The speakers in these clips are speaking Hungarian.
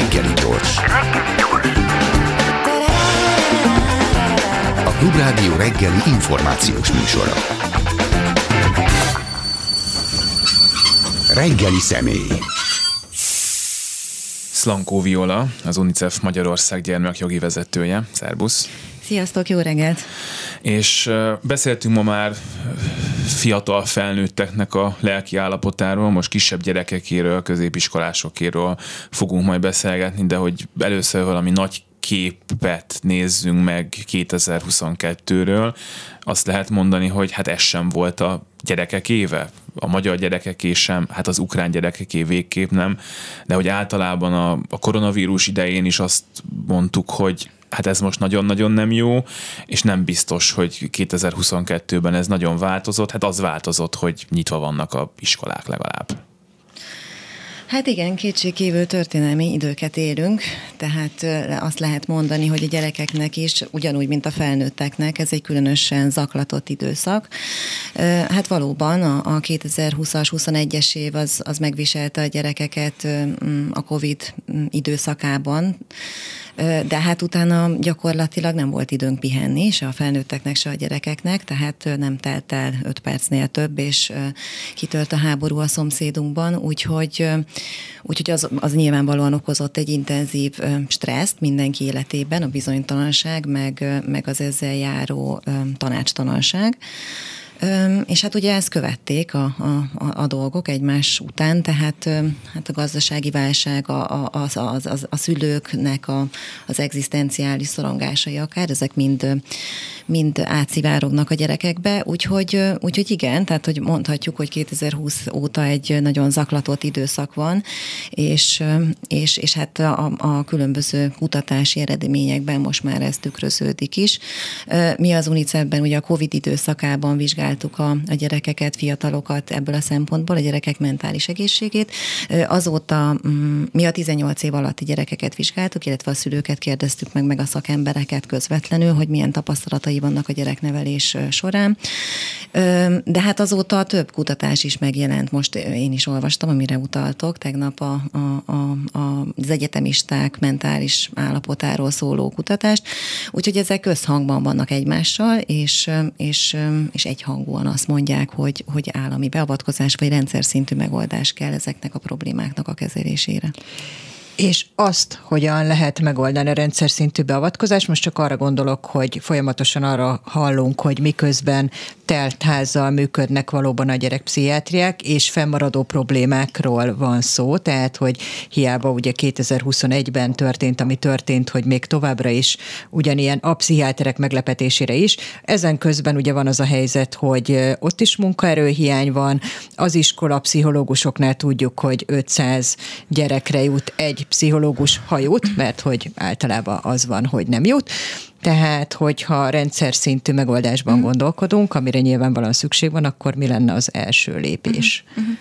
Reggeli gyors. A Klubrádió reggeli információs műsora. Reggeli személy. Szlankó Viola, az UNICEF Magyarország gyermekjogi vezetője. Szerbusz! Sziasztok, jó reggelt! És beszéltünk ma már fiatal felnőtteknek a lelki állapotáról, most kisebb gyerekekéről, középiskolásokéről fogunk majd beszélgetni, de hogy először valami nagy képet nézzünk meg 2022-ről, azt lehet mondani, hogy hát ez sem volt a gyerekek éve, a magyar gyerekeké sem, hát az ukrán gyerekeké végképp nem, de hogy általában a, a koronavírus idején is azt mondtuk, hogy hát ez most nagyon-nagyon nem jó, és nem biztos, hogy 2022-ben ez nagyon változott. Hát az változott, hogy nyitva vannak a iskolák legalább. Hát igen, kétségkívül történelmi időket élünk, tehát azt lehet mondani, hogy a gyerekeknek is, ugyanúgy, mint a felnőtteknek, ez egy különösen zaklatott időszak. Hát valóban a 2020-as, 21-es év az, az megviselte a gyerekeket a COVID időszakában, de hát utána gyakorlatilag nem volt időnk pihenni, se a felnőtteknek, se a gyerekeknek, tehát nem telt el öt percnél több, és kitört a háború a szomszédunkban, úgyhogy, úgyhogy az, az nyilvánvalóan okozott egy intenzív stresszt mindenki életében, a bizonytalanság, meg, meg az ezzel járó tanácstalanság. És hát ugye ezt követték a, a, a dolgok egymás után, tehát hát a gazdasági válság, a, a, a, a, a szülőknek a, az egzisztenciális szorongásai akár, ezek mind, mind átszivárognak a gyerekekbe, úgyhogy, úgyhogy igen, tehát hogy mondhatjuk, hogy 2020 óta egy nagyon zaklatott időszak van, és, és, és hát a, a különböző kutatási eredményekben most már ez tükröződik is. Mi az UNICEF-ben ugye a COVID időszakában vizsgáltuk a, a gyerekeket, fiatalokat ebből a szempontból, a gyerekek mentális egészségét. Azóta mm, mi a 18 év alatti gyerekeket vizsgáltuk, illetve a szülőket kérdeztük meg, meg a szakembereket közvetlenül, hogy milyen tapasztalatai vannak a gyereknevelés során. De hát azóta több kutatás is megjelent. Most én is olvastam, amire utaltok, tegnap a, a, a, a, az egyetemisták mentális állapotáról szóló kutatást. Úgyhogy ezek összhangban vannak egymással, és, és, és egy hang egyhangúan azt mondják, hogy, hogy állami beavatkozás vagy rendszer szintű megoldás kell ezeknek a problémáknak a kezelésére. És azt hogyan lehet megoldani a rendszer szintű beavatkozás? Most csak arra gondolok, hogy folyamatosan arra hallunk, hogy miközben teltházzal működnek valóban a gyerekpszichiátriák, és fennmaradó problémákról van szó, tehát hogy hiába ugye 2021-ben történt, ami történt, hogy még továbbra is ugyanilyen a pszichiáterek meglepetésére is. Ezen közben ugye van az a helyzet, hogy ott is munkaerőhiány van, az iskola pszichológusoknál tudjuk, hogy 500 gyerekre jut egy pszichológus, ha jut, mert hogy általában az van, hogy nem jut. Tehát, hogyha rendszer szintű megoldásban mm. gondolkodunk, amire nyilvánvalóan szükség van, akkor mi lenne az első lépés? Mm-hmm.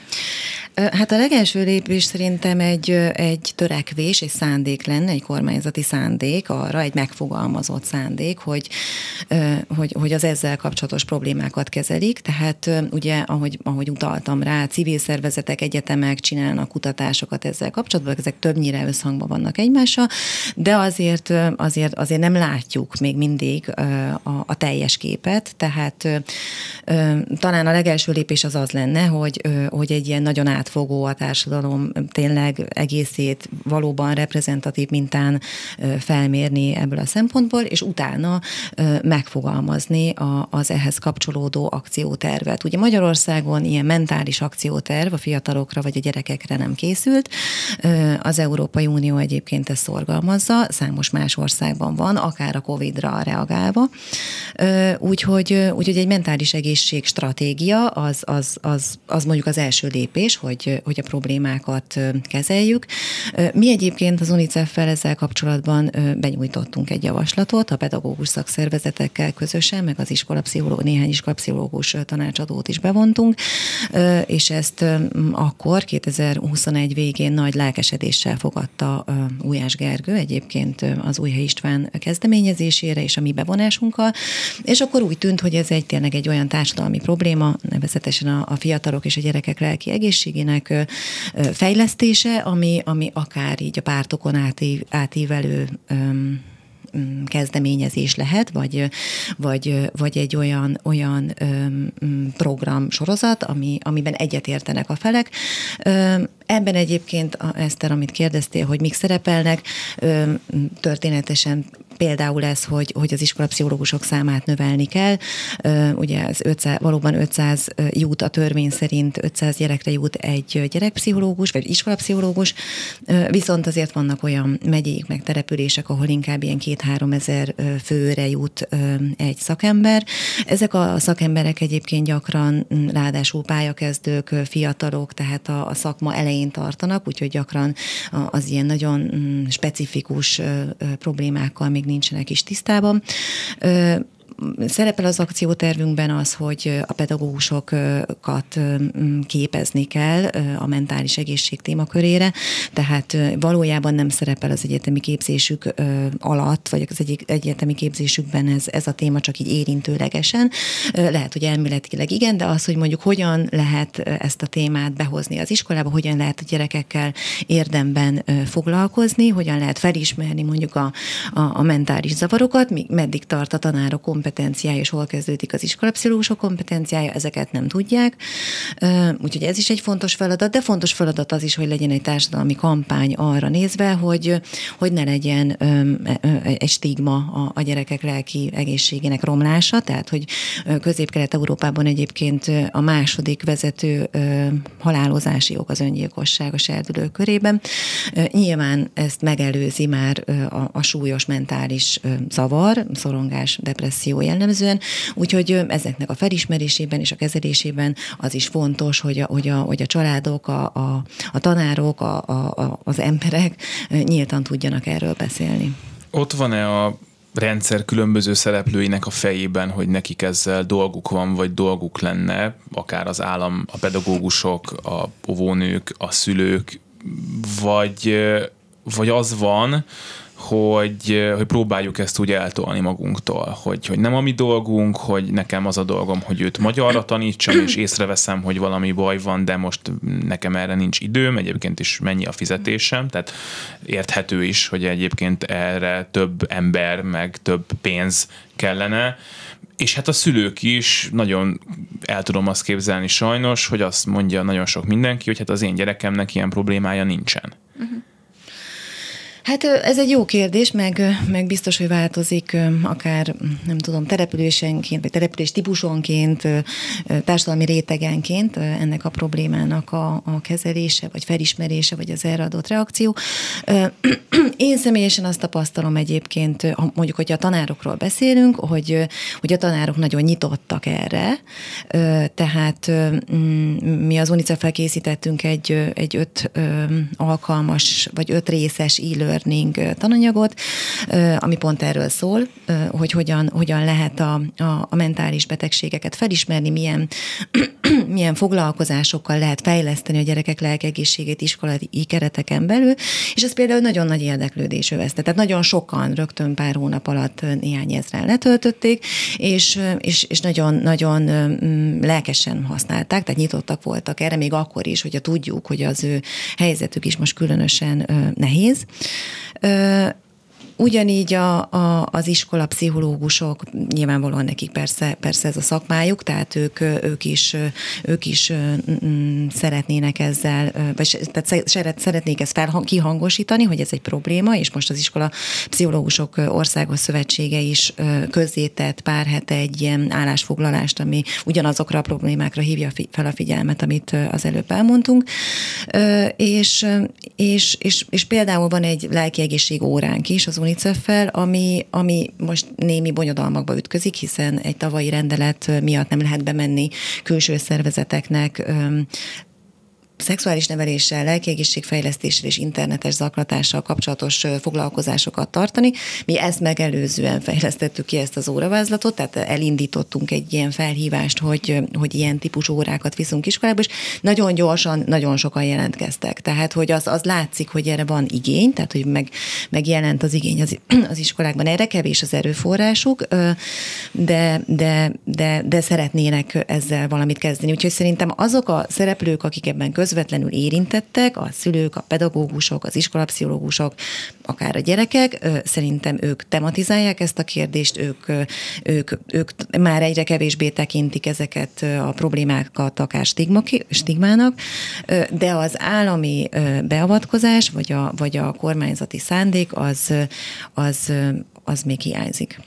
Hát a legelső lépés szerintem egy, egy törekvés, egy szándék lenne, egy kormányzati szándék arra, egy megfogalmazott szándék, hogy, hogy, hogy az ezzel kapcsolatos problémákat kezelik. Tehát ugye, ahogy, ahogy utaltam rá, civil szervezetek, egyetemek csinálnak kutatásokat ezzel kapcsolatban, ezek többnyire összhangban vannak egymással, de azért, azért, azért nem látjuk még mindig a, a teljes képet, tehát talán a legelső lépés az az lenne, hogy, hogy egy ilyen nagyon át átfogó a társadalom tényleg egészét valóban reprezentatív mintán felmérni ebből a szempontból, és utána megfogalmazni az ehhez kapcsolódó akciótervet. Ugye Magyarországon ilyen mentális akcióterv a fiatalokra vagy a gyerekekre nem készült. Az Európai Unió egyébként ezt szorgalmazza, számos más országban van, akár a Covid-ra reagálva. Úgyhogy, úgyhogy egy mentális egészség stratégia az, az, az, az mondjuk az első lépés, hogy hogy, hogy a problémákat kezeljük. Mi egyébként az UNICEF-fel ezzel kapcsolatban benyújtottunk egy javaslatot a pedagógus szakszervezetekkel közösen, meg az iskolapszichológus, néhány iskolapszichológus tanácsadót is bevontunk, és ezt akkor 2021 végén nagy lelkesedéssel fogadta Újás Gergő, egyébként az Újhely István kezdeményezésére és a mi bevonásunkkal, és akkor úgy tűnt, hogy ez egy tényleg egy olyan társadalmi probléma, nevezetesen a, a fiatalok és a gyerekek lelki egészségé egészségének fejlesztése, ami, ami akár így a pártokon átív, átívelő Mm, kezdeményezés lehet, vagy, vagy, vagy egy olyan, olyan mm, program sorozat, ami, amiben egyetértenek a felek. Ebben egyébként, Eszter, amit kérdeztél, hogy mik szerepelnek, történetesen például ez, hogy, hogy az iskolapszichológusok számát növelni kell. Ugye ez 500, valóban 500 jut a törvény szerint, 500 gyerekre jut egy gyerekpszichológus, vagy iskolapszichológus, viszont azért vannak olyan megyék, meg települések, ahol inkább ilyen két-három ezer főre jut egy szakember. Ezek a szakemberek egyébként gyakran ráadásul pályakezdők, fiatalok, tehát a, a szakma elején tartanak, úgyhogy gyakran az ilyen nagyon specifikus problémákkal még nincsenek is tisztában szerepel az akciótervünkben az, hogy a pedagógusokat képezni kell a mentális egészség témakörére, tehát valójában nem szerepel az egyetemi képzésük alatt, vagy az egyik egyetemi képzésükben ez, ez a téma csak így érintőlegesen. Lehet, hogy elméletileg igen, de az, hogy mondjuk hogyan lehet ezt a témát behozni az iskolába, hogyan lehet a gyerekekkel érdemben foglalkozni, hogyan lehet felismerni mondjuk a, a, a mentális zavarokat, meddig tart a tanárok kompetenciája, és hol kezdődik az iskolapszichológusok kompetenciája, ezeket nem tudják. Úgyhogy ez is egy fontos feladat, de fontos feladat az is, hogy legyen egy társadalmi kampány arra nézve, hogy, hogy ne legyen egy stigma a, gyerekek lelki egészségének romlása, tehát hogy közép-kelet-európában egyébként a második vezető halálozási ok az öngyilkosság a serdülők körében. Nyilván ezt megelőzi már a súlyos mentális zavar, szorongás, depresszió, depresszió jellemzően, úgyhogy ezeknek a felismerésében és a kezelésében az is fontos, hogy a, hogy a, hogy a családok, a, a, a tanárok, a, a, az emberek nyíltan tudjanak erről beszélni. Ott van-e a rendszer különböző szereplőinek a fejében, hogy nekik ezzel dolguk van, vagy dolguk lenne, akár az állam, a pedagógusok, a óvónők, a szülők, vagy, vagy az van, hogy, hogy próbáljuk ezt úgy eltolni magunktól, hogy, hogy nem a mi dolgunk, hogy nekem az a dolgom, hogy őt magyarra tanítsam, és észreveszem, hogy valami baj van, de most nekem erre nincs időm, egyébként is mennyi a fizetésem, tehát érthető is, hogy egyébként erre több ember, meg több pénz kellene, és hát a szülők is nagyon el tudom azt képzelni sajnos, hogy azt mondja nagyon sok mindenki, hogy hát az én gyerekemnek ilyen problémája nincsen. Uh-huh. Hát ez egy jó kérdés, meg, meg biztos, hogy változik akár, nem tudom, településenként, vagy település típusonként, társadalmi rétegenként ennek a problémának a, a kezelése, vagy felismerése, vagy az erre adott reakció. Én személyesen azt tapasztalom egyébként, mondjuk, hogyha a tanárokról beszélünk, hogy, hogy a tanárok nagyon nyitottak erre, tehát mi az unicef készítettünk egy, egy öt alkalmas, vagy öt részes e learning tananyagot, ami pont erről szól, hogy hogyan, hogyan lehet a, a, a mentális betegségeket felismerni, milyen, milyen foglalkozásokkal lehet fejleszteni a gyerekek lelkegészségét iskolai kereteken belül, és ez például nagyon nagy érdeklődés övezte. Tehát nagyon sokan rögtön pár hónap alatt néhány ezren letöltötték, és, és, és nagyon, nagyon lelkesen használták, tehát nyitottak voltak erre, még akkor is, hogyha tudjuk, hogy az ő helyzetük is most különösen nehéz. Ugyanígy a, a, az iskola pszichológusok, nyilvánvalóan nekik persze, persze ez a szakmájuk, tehát ők, ők is, ők is mm, szeretnének ezzel, vagy tehát szeretnék ezt fel, kihangosítani, hogy ez egy probléma, és most az iskola pszichológusok országos szövetsége is közzétett pár hete egy ilyen állásfoglalást, ami ugyanazokra a problémákra hívja fel a figyelmet, amit az előbb elmondtunk. És, és, és, és például van egy lelki egészség óránk is az UNICEF-fel, ami, ami most némi bonyodalmakba ütközik, hiszen egy tavalyi rendelet miatt nem lehet bemenni külső szervezeteknek szexuális neveléssel, lelkiegészségfejlesztéssel és internetes zaklatással kapcsolatos foglalkozásokat tartani. Mi ezt megelőzően fejlesztettük ki ezt az óravázlatot, tehát elindítottunk egy ilyen felhívást, hogy, hogy ilyen típusú órákat viszünk iskolába, és nagyon gyorsan, nagyon sokan jelentkeztek. Tehát, hogy az, az látszik, hogy erre van igény, tehát, hogy meg, megjelent az igény az, az iskolákban. Erre kevés az erőforrásuk, de, de, de, de szeretnének ezzel valamit kezdeni. Úgyhogy szerintem azok a szereplők, akik ebben köz közvetlenül érintettek, a szülők, a pedagógusok, az iskolapszichológusok, akár a gyerekek, szerintem ők tematizálják ezt a kérdést, ők, ők, ők már egyre kevésbé tekintik ezeket a problémákat akár stigmának, de az állami beavatkozás, vagy a, vagy a kormányzati szándék, az, az, az még hiányzik.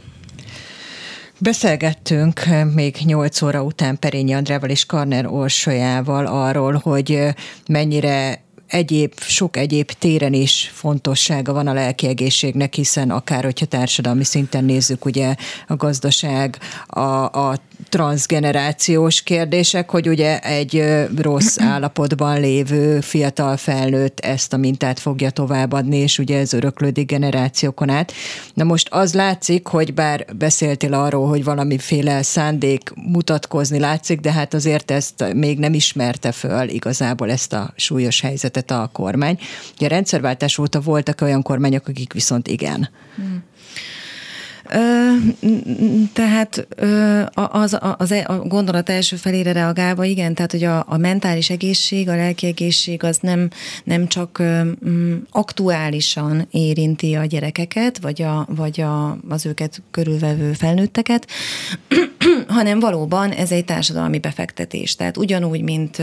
Beszélgettünk még 8 óra után Perényi Andrával és Karner Orsolyával arról, hogy mennyire egyéb, sok egyéb téren is fontossága van a lelki egészségnek, hiszen akár, hogyha társadalmi szinten nézzük, ugye a gazdaság, a, a transgenerációs kérdések, hogy ugye egy rossz állapotban lévő fiatal felnőtt ezt a mintát fogja továbbadni, és ugye ez öröklődik generációkon át. Na most az látszik, hogy bár beszéltél arról, hogy valamiféle szándék mutatkozni látszik, de hát azért ezt még nem ismerte föl igazából ezt a súlyos helyzetet a kormány. Ugye a rendszerváltás óta voltak olyan kormányok, akik viszont igen. Hmm. Tehát az, az, e, a gondolat első felére reagálva, igen, tehát hogy a, a mentális egészség, a lelki egészség az nem, nem csak aktuálisan érinti a gyerekeket, vagy, a, vagy a, az őket körülvevő felnőtteket, hanem valóban ez egy társadalmi befektetés. Tehát ugyanúgy, mint,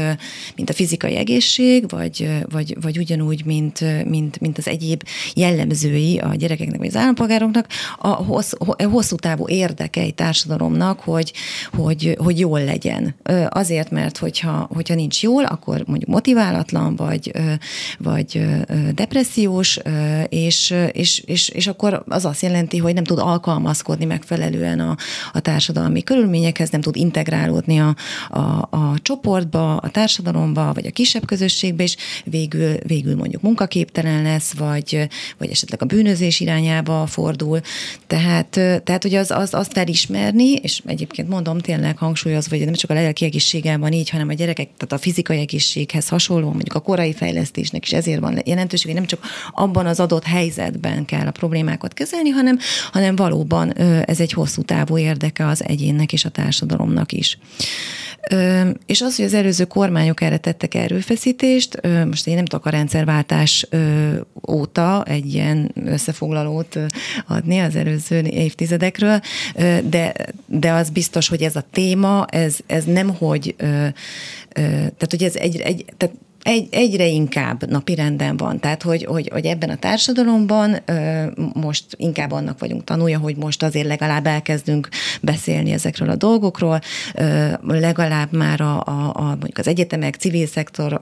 mint a fizikai egészség, vagy, vagy, vagy ugyanúgy, mint, mint, mint az egyéb jellemzői a gyerekeknek vagy az állampolgároknak, a hossz, hosszú távú érdeke egy társadalomnak, hogy, hogy, hogy jól legyen. Azért, mert hogyha, hogyha nincs jól, akkor mondjuk motiválatlan, vagy, vagy depressziós, és, és, és, és akkor az azt jelenti, hogy nem tud alkalmazkodni megfelelően a, a társadalmi körülményekhez, nem tud integrálódni a, a, a csoportba, a társadalomba, vagy a kisebb közösségbe, és végül, végül mondjuk munkaképtelen lesz, vagy, vagy esetleg a bűnözés irányába fordul. Tehát, tehát hogy az, az, azt felismerni, és egyébként mondom tényleg hangsúlyozva, hogy nem csak a lelki egészséggel van így, hanem a gyerekek, tehát a fizikai egészséghez hasonló, mondjuk a korai fejlesztésnek is ezért van jelentőség, hogy nem csak abban az adott helyzetben kell a problémákat kezelni, hanem, hanem valóban ez egy hosszú távú érdeke az egyénnek és a társadalomnak is. És az, hogy az előző kormányok erre tettek erőfeszítést, most én nem tudok a rendszerváltás óta egy ilyen összefoglalót adni az előző évtizedekről, de, de az biztos, hogy ez a téma, ez, ez nem hogy, tehát hogy ez egy, egy tehát egy, egyre inkább napirenden van. Tehát, hogy, hogy, hogy ebben a társadalomban ö, most inkább annak vagyunk tanulja, hogy most azért legalább elkezdünk beszélni ezekről a dolgokról, ö, legalább már a, a, a, mondjuk az egyetemek, civil szektor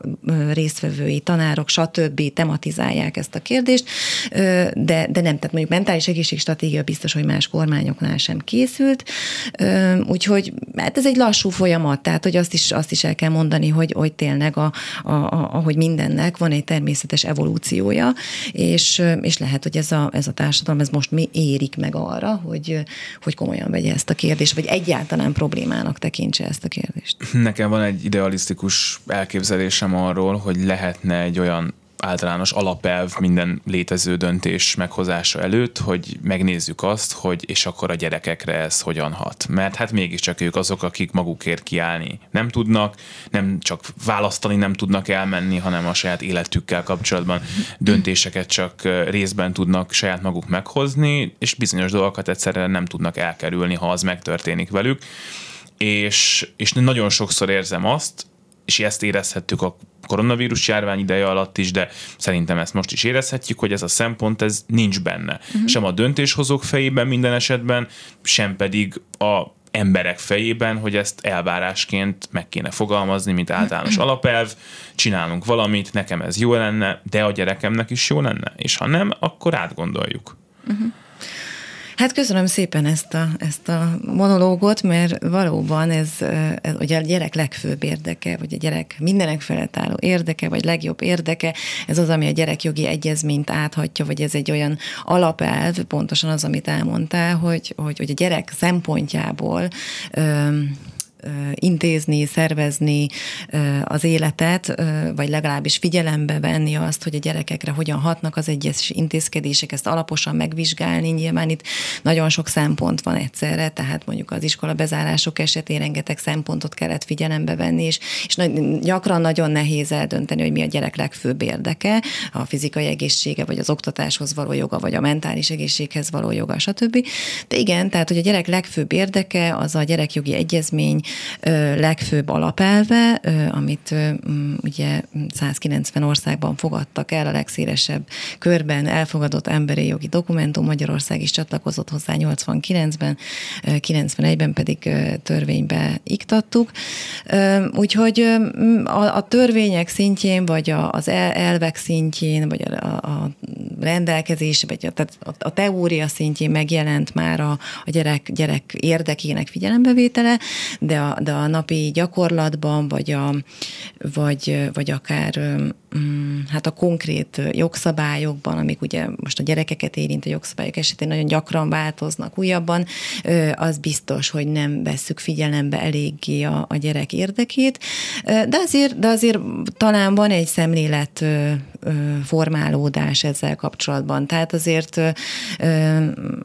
résztvevői, tanárok, stb. tematizálják ezt a kérdést, ö, de, de nem, tehát mondjuk mentális egészségstratégia biztos, hogy más kormányoknál sem készült, ö, úgyhogy hát ez egy lassú folyamat, tehát hogy azt is, azt is el kell mondani, hogy, hogy tényleg a, a ahogy mindennek van egy természetes evolúciója, és, és lehet, hogy ez a, ez a társadalom, ez most mi érik meg arra, hogy, hogy komolyan vegye ezt a kérdést, vagy egyáltalán problémának tekintse ezt a kérdést. Nekem van egy idealisztikus elképzelésem arról, hogy lehetne egy olyan általános alapelv minden létező döntés meghozása előtt, hogy megnézzük azt, hogy és akkor a gyerekekre ez hogyan hat. Mert hát mégiscsak ők azok, akik magukért kiállni nem tudnak, nem csak választani nem tudnak elmenni, hanem a saját életükkel kapcsolatban döntéseket csak részben tudnak saját maguk meghozni, és bizonyos dolgokat egyszerűen nem tudnak elkerülni, ha az megtörténik velük. És, és nagyon sokszor érzem azt, és ezt érezhettük a koronavírus járvány ideje alatt is, de szerintem ezt most is érezhetjük, hogy ez a szempont ez nincs benne. Uh-huh. Sem a döntéshozók fejében minden esetben, sem pedig a emberek fejében, hogy ezt elvárásként meg kéne fogalmazni, mint általános alapelv, csinálunk valamit, nekem ez jó lenne, de a gyerekemnek is jó lenne, és ha nem, akkor átgondoljuk. Uh-huh. Hát köszönöm szépen ezt a, ezt a monológot, mert valóban ez, ez ugye a gyerek legfőbb érdeke, vagy a gyerek mindenek felett álló érdeke, vagy legjobb érdeke, ez az, ami a gyerekjogi egyezményt áthatja, vagy ez egy olyan alapelv, pontosan az, amit elmondtál, hogy, hogy, hogy a gyerek szempontjából öm, intézni, szervezni az életet, vagy legalábbis figyelembe venni azt, hogy a gyerekekre hogyan hatnak az egyes intézkedések, ezt alaposan megvizsgálni. Nyilván itt nagyon sok szempont van egyszerre, tehát mondjuk az iskola bezárások esetén rengeteg szempontot kellett figyelembe venni, és, és gyakran nagyon nehéz eldönteni, hogy mi a gyerek legfőbb érdeke, a fizikai egészsége, vagy az oktatáshoz való joga, vagy a mentális egészséghez való joga, stb. De igen, tehát hogy a gyerek legfőbb érdeke az a gyerekjogi egyezmény legfőbb alapelve, amit ugye 190 országban fogadtak el, a legszélesebb körben elfogadott emberi jogi dokumentum, Magyarország is csatlakozott hozzá 89-ben, 91-ben pedig törvénybe iktattuk. Úgyhogy a, a törvények szintjén, vagy az elvek szintjén, vagy a, a rendelkezés, vagy a, tehát a teória szintjén megjelent már a, a gyerek, gyerek érdekének figyelembevétele, de a, de a napi gyakorlatban, vagy, a, vagy, vagy akár hát a konkrét jogszabályokban, amik ugye most a gyerekeket érint a jogszabályok esetén nagyon gyakran változnak újabban, az biztos, hogy nem vesszük figyelembe eléggé a, a gyerek érdekét, de azért, de azért talán van egy szemlélet formálódás ezzel kapcsolatban. Tehát azért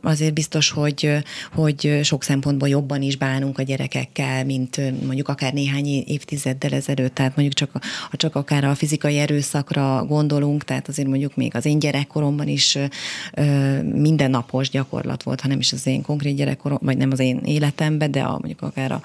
azért biztos, hogy, hogy sok szempontból jobban is bánunk a gyerekekkel, mint mondjuk akár néhány évtizeddel ezelőtt, tehát mondjuk csak, csak akár a fizikai erőszakra gondolunk, tehát azért mondjuk még az én gyerekkoromban is mindennapos gyakorlat volt, ha nem is az én konkrét gyerekkorom, vagy nem az én életemben, de a, mondjuk akár a,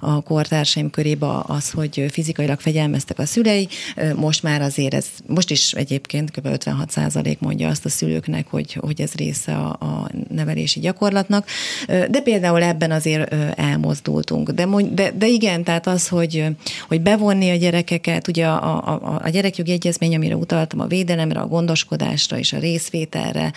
a kortársaim körében az, hogy fizikailag fegyelmeztek a szülei, most már azért ez, most is egyébként kb. 56 százalék mondja azt a szülőknek, hogy, hogy ez része a, a nevelési gyakorlatnak, de például ebben azért elmozdultunk. De, de, de igen, tehát az, hogy, hogy bevonni a gyerekeket, ugye a, a, a gyerekjogi egyezmény, amire utaltam, a védelemre, a gondoskodásra és a részvételre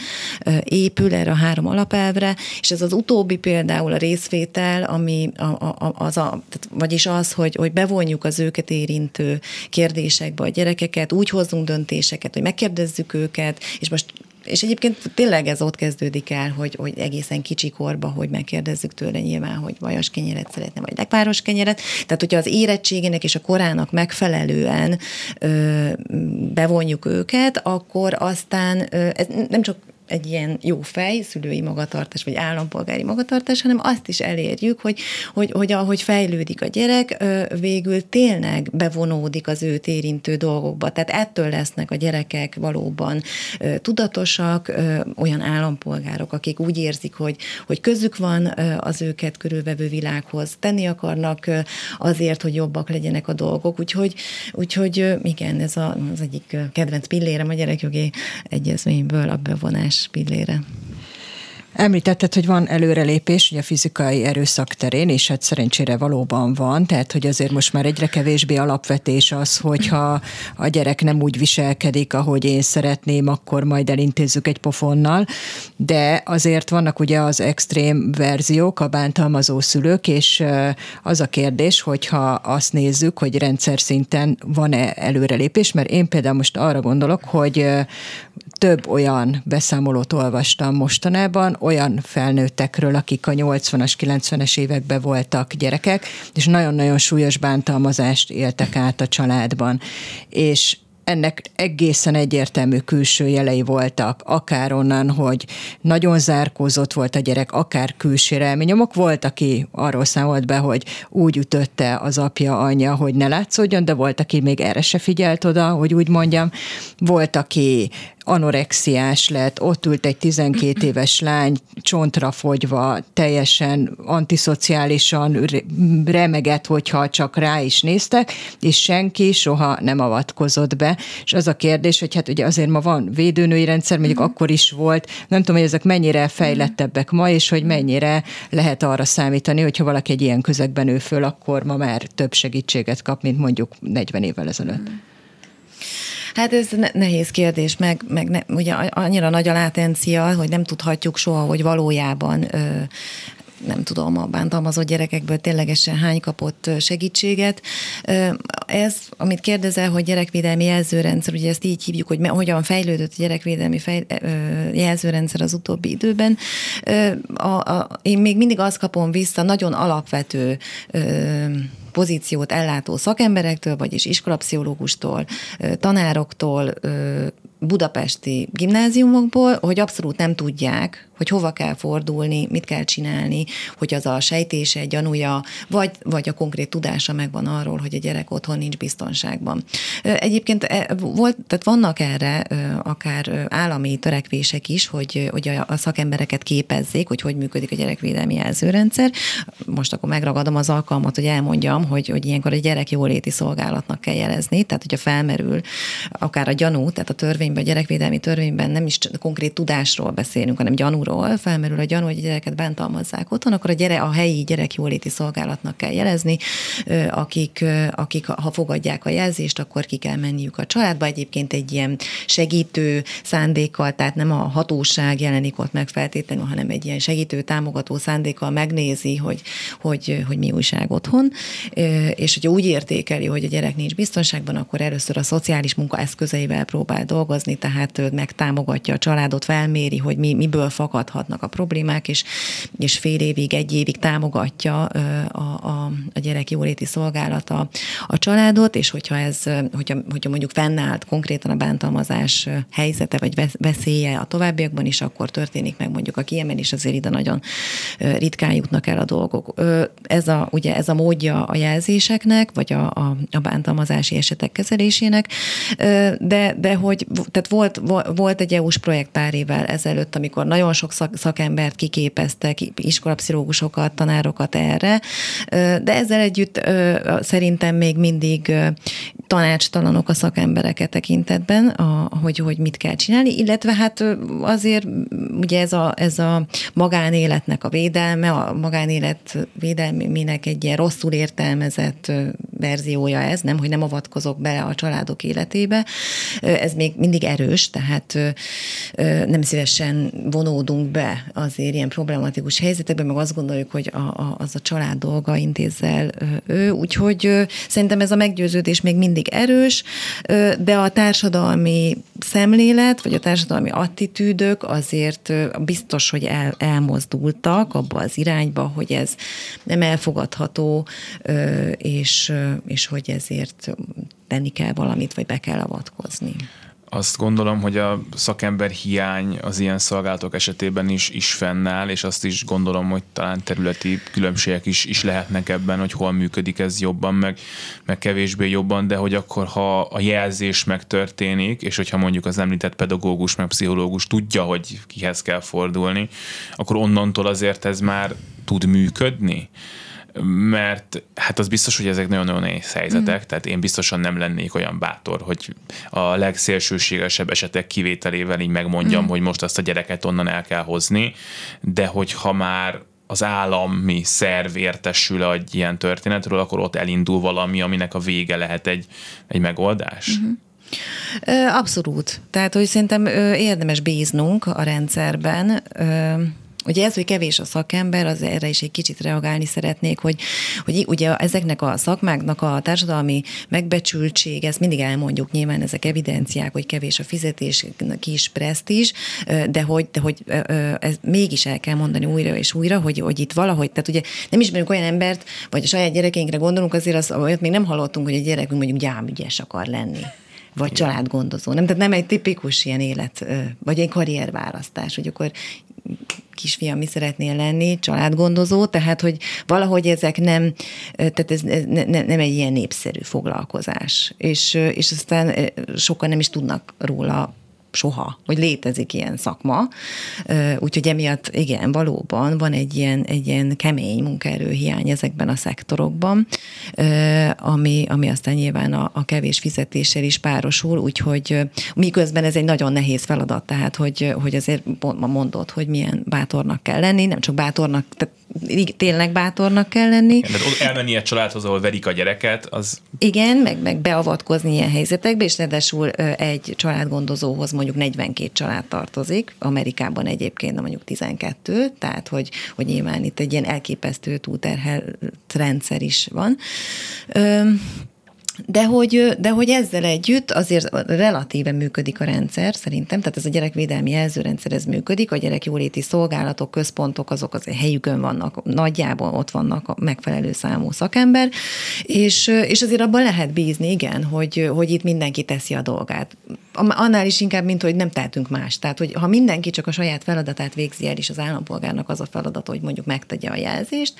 épül, erre a három alapelvre, és ez az utóbbi például a részvétel, ami a, a, az a, tehát, vagyis az, hogy, hogy bevonjuk az őket érintő kérdésekbe a gyerekeket, úgy hozzunk döntéseket, hogy megkérdezzük őket, és most és egyébként tényleg ez ott kezdődik el, hogy, hogy egészen kicsi korba, hogy megkérdezzük tőle nyilván, hogy vajas kenyeret szeretne, vagy lekváros kenyeret. Tehát, hogyha az érettségének és a korának megfelelően ö, bevonjuk őket, akkor aztán ö, ez nem csak egy ilyen jó fej, szülői magatartás, vagy állampolgári magatartás, hanem azt is elérjük, hogy, hogy, hogy ahogy fejlődik a gyerek, végül tényleg bevonódik az őt érintő dolgokba. Tehát ettől lesznek a gyerekek valóban tudatosak, olyan állampolgárok, akik úgy érzik, hogy, hogy közük van az őket körülvevő világhoz, tenni akarnak azért, hogy jobbak legyenek a dolgok. Úgyhogy, úgyhogy igen, ez a, az egyik kedvenc pillérem a gyerekjogi egyezményből a bevonás más pillére. Említetted, hogy van előrelépés ugye a fizikai erőszak terén, és hát szerencsére valóban van, tehát hogy azért most már egyre kevésbé alapvetés az, hogyha a gyerek nem úgy viselkedik, ahogy én szeretném, akkor majd elintézzük egy pofonnal, de azért vannak ugye az extrém verziók, a bántalmazó szülők, és az a kérdés, hogyha azt nézzük, hogy rendszer szinten van-e előrelépés, mert én például most arra gondolok, hogy több olyan beszámolót olvastam mostanában, olyan felnőttekről, akik a 80-as, 90-es években voltak gyerekek, és nagyon-nagyon súlyos bántalmazást éltek át a családban. És ennek egészen egyértelmű külső jelei voltak, akár onnan, hogy nagyon zárkózott volt a gyerek, akár külső nyomok. Volt, aki arról számolt be, hogy úgy ütötte az apja, anyja, hogy ne látszódjon, de volt, aki még erre se figyelt oda, hogy úgy mondjam. Volt, aki anorexiás lett, ott ült egy 12 éves lány, csontra fogyva, teljesen antiszociálisan remegett, hogyha csak rá is néztek, és senki soha nem avatkozott be. És az a kérdés, hogy hát ugye azért ma van védőnői rendszer, mondjuk mm. akkor is volt, nem tudom, hogy ezek mennyire fejlettebbek ma, és hogy mennyire lehet arra számítani, hogyha valaki egy ilyen közegben nő föl, akkor ma már több segítséget kap, mint mondjuk 40 évvel ezelőtt. Mm. Hát ez nehéz kérdés, meg, meg ne, ugye annyira nagy a látencia, hogy nem tudhatjuk soha, hogy valójában ö, nem tudom, a bántalmazott gyerekekből ténylegesen hány kapott segítséget. Ez, amit kérdezel, hogy gyerekvédelmi jelzőrendszer, ugye ezt így hívjuk, hogy hogyan fejlődött a gyerekvédelmi fej, jelzőrendszer az utóbbi időben. A, a, én még mindig azt kapom vissza, nagyon alapvető pozíciót ellátó szakemberektől, vagyis iskolapszichológustól, tanároktól, budapesti gimnáziumokból, hogy abszolút nem tudják, hogy hova kell fordulni, mit kell csinálni, hogy az a sejtése, gyanúja, vagy, vagy a konkrét tudása megvan arról, hogy a gyerek otthon nincs biztonságban. Egyébként e, volt, tehát vannak erre akár állami törekvések is, hogy, hogy a szakembereket képezzék, hogy hogy működik a gyerekvédelmi jelzőrendszer. Most akkor megragadom az alkalmat, hogy elmondjam, hogy, hogy ilyenkor a gyerek jóléti szolgálatnak kell jelezni, tehát hogyha felmerül akár a gyanú, tehát a törvényben, a gyerekvédelmi törvényben nem is konkrét tudásról beszélünk, hanem gyanú gyanúról, felmerül a gyanú, hogy a gyereket bántalmazzák otthon, akkor a, gyere, a helyi gyerekjóléti szolgálatnak kell jelezni, akik, akik ha fogadják a jelzést, akkor ki kell menniük a családba. Egyébként egy ilyen segítő szándékkal, tehát nem a hatóság jelenik ott meg feltétlenül, hanem egy ilyen segítő, támogató szándékkal megnézi, hogy, hogy, hogy mi újság otthon, és hogyha úgy értékeli, hogy a gyerek nincs biztonságban, akkor először a szociális munka eszközeivel próbál dolgozni, tehát megtámogatja a családot, felméri, hogy mi, miből fakad fakadhatnak a problémák, és, és fél évig, egy évig támogatja a, a, a gyerek jóléti szolgálata a családot, és hogyha ez, hogyha, hogyha mondjuk fennállt konkrétan a bántalmazás helyzete, vagy veszélye a továbbiakban is, akkor történik meg mondjuk a kiemelés, azért ide nagyon ritkán jutnak el a dolgok. Ez a, ugye ez a módja a jelzéseknek, vagy a, a, a bántalmazási esetek kezelésének, de, de hogy, tehát volt, volt egy EU-s projekt pár évvel ezelőtt, amikor nagyon sok szak, szakembert kiképeztek, iskolapszichológusokat, tanárokat erre, de ezzel együtt szerintem még mindig tanácstalanok a szakembereket tekintetben, a, hogy, hogy mit kell csinálni, illetve hát azért ugye ez a, ez a magánéletnek a védelme, a magánélet védelmének egy ilyen rosszul értelmezett verziója ez, nem, hogy nem avatkozok bele a családok életébe, ez még mindig erős, tehát nem szívesen vonódunk be azért ilyen problematikus helyzetekben, meg azt gondoljuk, hogy a, a, az a család dolga intézzel ő, úgyhogy szerintem ez a meggyőződés még mindig erős, de a társadalmi szemlélet, vagy a társadalmi attitűdök azért biztos, hogy el, elmozdultak abba az irányba, hogy ez nem elfogadható, és, és hogy ezért tenni kell valamit, vagy be kell avatkozni azt gondolom, hogy a szakember hiány az ilyen szolgálatok esetében is, is fennáll, és azt is gondolom, hogy talán területi különbségek is, is lehetnek ebben, hogy hol működik ez jobban, meg, meg kevésbé jobban, de hogy akkor, ha a jelzés megtörténik, és hogyha mondjuk az említett pedagógus, meg pszichológus tudja, hogy kihez kell fordulni, akkor onnantól azért ez már tud működni mert hát az biztos, hogy ezek nagyon-nagyon nehéz helyzetek, mm. tehát én biztosan nem lennék olyan bátor, hogy a legszélsőségesebb esetek kivételével így megmondjam, mm. hogy most azt a gyereket onnan el kell hozni, de hogyha már az állami szerv értesül egy ilyen történetről, akkor ott elindul valami, aminek a vége lehet egy, egy megoldás. Mm-hmm. Abszolút. Tehát, hogy szerintem érdemes bíznunk a rendszerben, Ugye ez, hogy kevés a szakember, az erre is egy kicsit reagálni szeretnék, hogy, hogy ugye ezeknek a szakmáknak a társadalmi megbecsültség, ezt mindig elmondjuk, nyilván ezek evidenciák, hogy kevés a fizetés, kis presztízs, de hogy, de hogy ez mégis el kell mondani újra és újra, hogy, hogy itt valahogy, tehát ugye nem ismerünk olyan embert, vagy a saját gyerekeinkre gondolunk, azért az, olyat még nem hallottunk, hogy egy gyerekünk mondjuk gyámügyes akar lenni vagy családgondozó. Nem, tehát nem egy tipikus ilyen élet, vagy egy karrierválasztás, hogy akkor kisfiam mi szeretnél lenni, családgondozó, tehát hogy valahogy ezek nem, tehát ez ne, nem egy ilyen népszerű foglalkozás. És, és aztán sokan nem is tudnak róla soha, hogy létezik ilyen szakma. Úgyhogy emiatt igen, valóban van egy ilyen, egy ilyen kemény munkaerőhiány ezekben a szektorokban, ami, ami aztán nyilván a, a kevés fizetéssel is párosul, úgyhogy miközben ez egy nagyon nehéz feladat, tehát hogy, hogy azért mondod, hogy milyen bátornak kell lenni, nem csak bátornak, tehát tényleg bátornak kell lenni. Igen, elmenni egy családhoz, ahol verik a gyereket, az... Igen, meg, meg beavatkozni ilyen helyzetekbe, és ráadásul egy családgondozóhoz mondjuk 42 család tartozik, Amerikában egyébként mondjuk 12, tehát hogy, hogy nyilván itt egy ilyen elképesztő túlterhelt rendszer is van. De hogy, de hogy ezzel együtt azért relatíve működik a rendszer, szerintem, tehát ez a gyerekvédelmi jelzőrendszer, ez működik, a gyerekjóléti szolgálatok, központok, azok az helyükön vannak, nagyjából ott vannak a megfelelő számú szakember, és, és azért abban lehet bízni, igen, hogy, hogy itt mindenki teszi a dolgát. Annál is inkább, mint hogy nem tehetünk más. Tehát, hogy ha mindenki csak a saját feladatát végzi el, és az állampolgárnak az a feladat, hogy mondjuk megtegye a jelzést,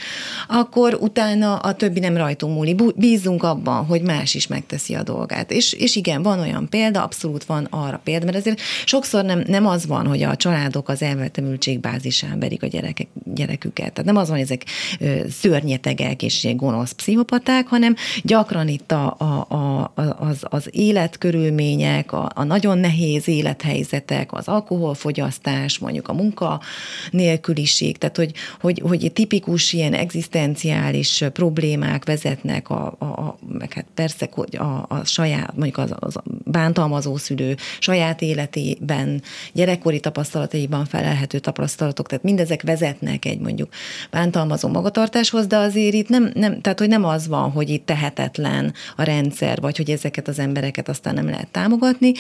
akkor utána a többi nem rajtunk múlik. Bízunk abban, hogy más is megteszi a dolgát. És, és igen, van olyan példa, abszolút van arra példa, mert azért sokszor nem, nem az van, hogy a családok az elvetemültségbázisán verik a gyerekek, gyereküket. Tehát nem az van, hogy ezek szörnyetegek és gonosz pszichopaták, hanem gyakran itt a, a, a, az, az életkörülmények, a, a nagyon nehéz élethelyzetek, az alkoholfogyasztás, mondjuk a munka nélküliség, tehát hogy, hogy, hogy tipikus ilyen egzisztenciális problémák vezetnek a, a, a meg hát persze hogy a, a saját, mondjuk az, az bántalmazó szülő saját életében, gyerekkori tapasztalataiban felelhető tapasztalatok, tehát mindezek vezetnek egy mondjuk bántalmazó magatartáshoz, de azért itt nem, nem, tehát hogy nem az van, hogy itt tehetetlen a rendszer, vagy hogy ezeket az embereket aztán nem lehet támogatni.